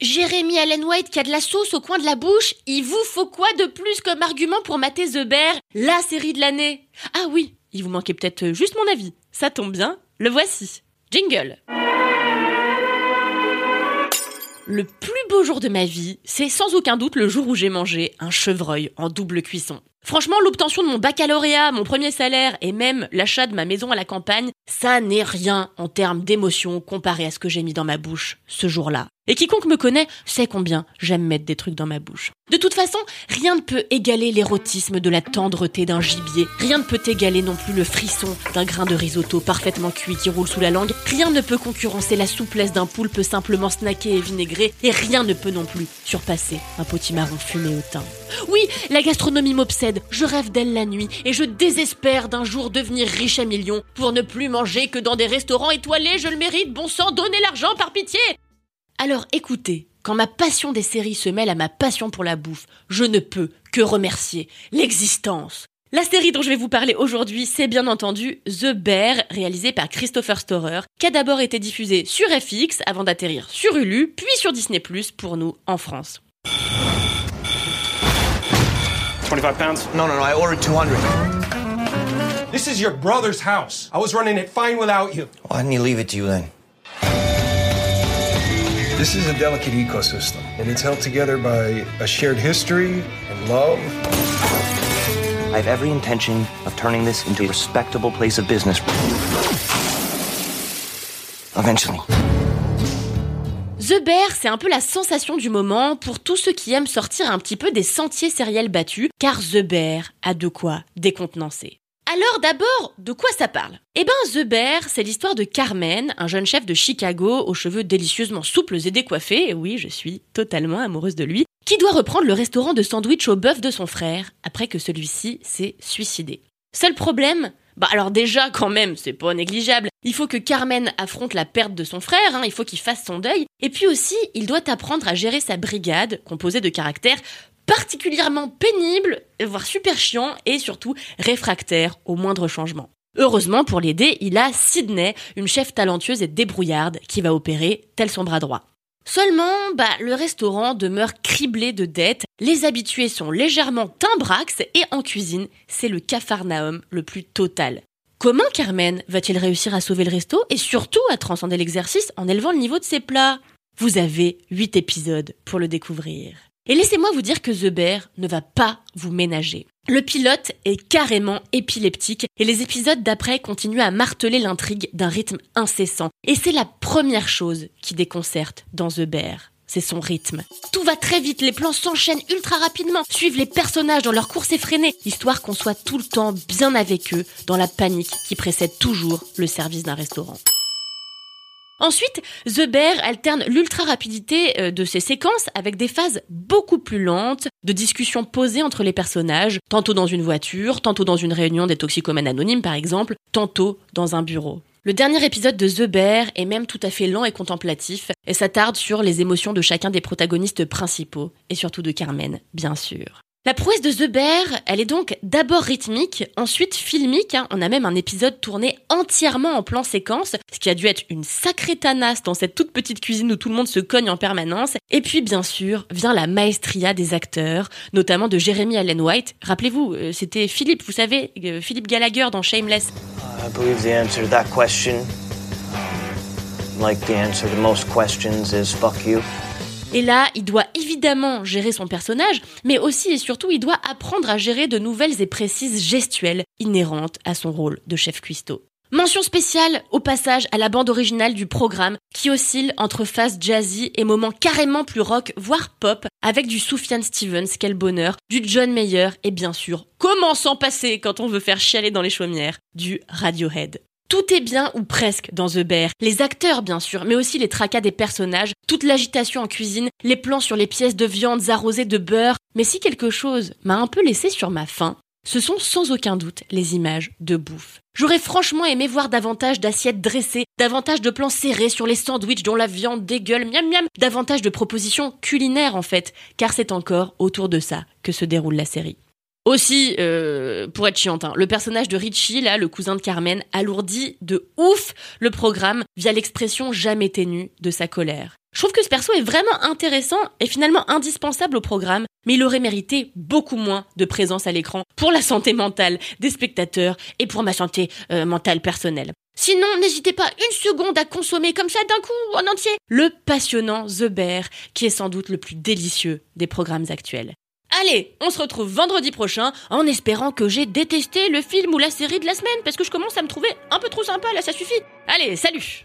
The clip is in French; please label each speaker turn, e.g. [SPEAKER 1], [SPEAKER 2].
[SPEAKER 1] Jérémy Allen White qui a de la sauce au coin de la bouche, il vous faut quoi de plus comme argument pour mater The Bear, la série de l'année? Ah oui, il vous manquait peut-être juste mon avis. Ça tombe bien, le voici. Jingle Le plus beau jour de ma vie, c'est sans aucun doute le jour où j'ai mangé un chevreuil en double cuisson. Franchement, l'obtention de mon baccalauréat, mon premier salaire et même l'achat de ma maison à la campagne, ça n'est rien en termes d'émotion comparé à ce que j'ai mis dans ma bouche ce jour-là. Et quiconque me connaît sait combien j'aime mettre des trucs dans ma bouche. De toute façon, rien ne peut égaler l'érotisme de la tendreté d'un gibier. Rien ne peut égaler non plus le frisson d'un grain de risotto parfaitement cuit qui roule sous la langue. Rien ne peut concurrencer la souplesse d'un poulpe simplement snacké et vinaigré. Et rien ne peut non plus surpasser un potimarron fumé au thym. Oui, la gastronomie m'obsède. Je rêve d'elle la nuit et je désespère d'un jour devenir riche à millions pour ne plus manger que dans des restaurants étoilés. Je le mérite, bon sang, donnez l'argent par pitié. Alors écoutez, quand ma passion des séries se mêle à ma passion pour la bouffe, je ne peux que remercier l'existence. La série dont je vais vous parler aujourd'hui, c'est bien entendu The Bear, réalisé par Christopher Storer, qui a d'abord été diffusé sur FX avant d'atterrir sur Hulu, puis sur Disney pour nous en France.
[SPEAKER 2] 25 pounds?
[SPEAKER 3] No, no, no, I ordered 200.
[SPEAKER 4] This is your brother's house. I was running it fine without you.
[SPEAKER 3] Why didn't you leave it to you then?
[SPEAKER 5] This is a delicate ecosystem, and it's held together by a shared history and love.
[SPEAKER 3] I have every intention of turning this into a respectable place of business. Eventually.
[SPEAKER 1] The Bear, c'est un peu la sensation du moment pour tous ceux qui aiment sortir un petit peu des sentiers sériels battus, car The Bear a de quoi décontenancer. Alors d'abord, de quoi ça parle? Eh ben, The Bear, c'est l'histoire de Carmen, un jeune chef de Chicago aux cheveux délicieusement souples et décoiffés, et oui, je suis totalement amoureuse de lui, qui doit reprendre le restaurant de sandwich au bœuf de son frère, après que celui-ci s'est suicidé. Seul problème bah alors déjà quand même, c'est pas négligeable. Il faut que Carmen affronte la perte de son frère, hein, il faut qu'il fasse son deuil, et puis aussi il doit apprendre à gérer sa brigade, composée de caractères particulièrement pénibles, voire super chiants, et surtout réfractaires au moindre changement. Heureusement pour l'aider, il a Sydney, une chef talentueuse et débrouillarde, qui va opérer tel son bras droit. Seulement, bah, le restaurant demeure criblé de dettes, les habitués sont légèrement timbrax et en cuisine, c'est le capharnaüm le plus total. Comment Carmen va-t-il réussir à sauver le resto et surtout à transcender l'exercice en élevant le niveau de ses plats? Vous avez 8 épisodes pour le découvrir. Et laissez-moi vous dire que The Bear ne va pas vous ménager. Le pilote est carrément épileptique et les épisodes d'après continuent à marteler l'intrigue d'un rythme incessant. Et c'est la première chose qui déconcerte dans The Bear. C'est son rythme. Tout va très vite, les plans s'enchaînent ultra rapidement, suivent les personnages dans leur course effrénée, histoire qu'on soit tout le temps bien avec eux dans la panique qui précède toujours le service d'un restaurant. Ensuite, The Bear alterne l'ultra rapidité euh, de ses séquences avec des phases beaucoup plus lentes, de discussions posées entre les personnages, tantôt dans une voiture, tantôt dans une réunion des toxicomanes anonymes par exemple, tantôt dans un bureau. Le dernier épisode de The Bear est même tout à fait lent et contemplatif, et s'attarde sur les émotions de chacun des protagonistes principaux, et surtout de Carmen, bien sûr. La prouesse de The Bear, elle est donc d'abord rythmique, ensuite filmique. hein. On a même un épisode tourné entièrement en plan séquence, ce qui a dû être une sacrée tanasse dans cette toute petite cuisine où tout le monde se cogne en permanence. Et puis bien sûr vient la maestria des acteurs, notamment de Jeremy Allen White. Rappelez-vous, euh, c'était Philippe, vous savez, euh, Philippe Gallagher dans Shameless.
[SPEAKER 3] I believe the answer to that question, like the answer to most questions, is fuck you.
[SPEAKER 1] Et là, il doit évidemment gérer son personnage, mais aussi et surtout, il doit apprendre à gérer de nouvelles et précises gestuelles inhérentes à son rôle de chef cuistot. Mention spéciale au passage à la bande originale du programme qui oscille entre phases jazzy et moments carrément plus rock, voire pop, avec du Sufjan Stevens, quel bonheur, du John Mayer et bien sûr, comment s'en passer quand on veut faire chialer dans les chaumières, du Radiohead. Tout est bien ou presque dans The Bear. Les acteurs, bien sûr, mais aussi les tracas des personnages, toute l'agitation en cuisine, les plans sur les pièces de viande arrosées de beurre. Mais si quelque chose m'a un peu laissé sur ma faim, ce sont sans aucun doute les images de bouffe. J'aurais franchement aimé voir davantage d'assiettes dressées, davantage de plans serrés sur les sandwichs dont la viande dégueule, miam miam, davantage de propositions culinaires en fait, car c'est encore autour de ça que se déroule la série. Aussi, euh, pour être chiante, hein, le personnage de Richie, là, le cousin de Carmen, alourdit de ouf le programme via l'expression jamais ténue de sa colère. Je trouve que ce perso est vraiment intéressant et finalement indispensable au programme, mais il aurait mérité beaucoup moins de présence à l'écran pour la santé mentale des spectateurs et pour ma santé euh, mentale personnelle. Sinon, n'hésitez pas une seconde à consommer comme ça d'un coup en entier le passionnant The Bear, qui est sans doute le plus délicieux des programmes actuels. Allez, on se retrouve vendredi prochain en espérant que j'ai détesté le film ou la série de la semaine parce que je commence à me trouver un peu trop sympa là, ça suffit. Allez, salut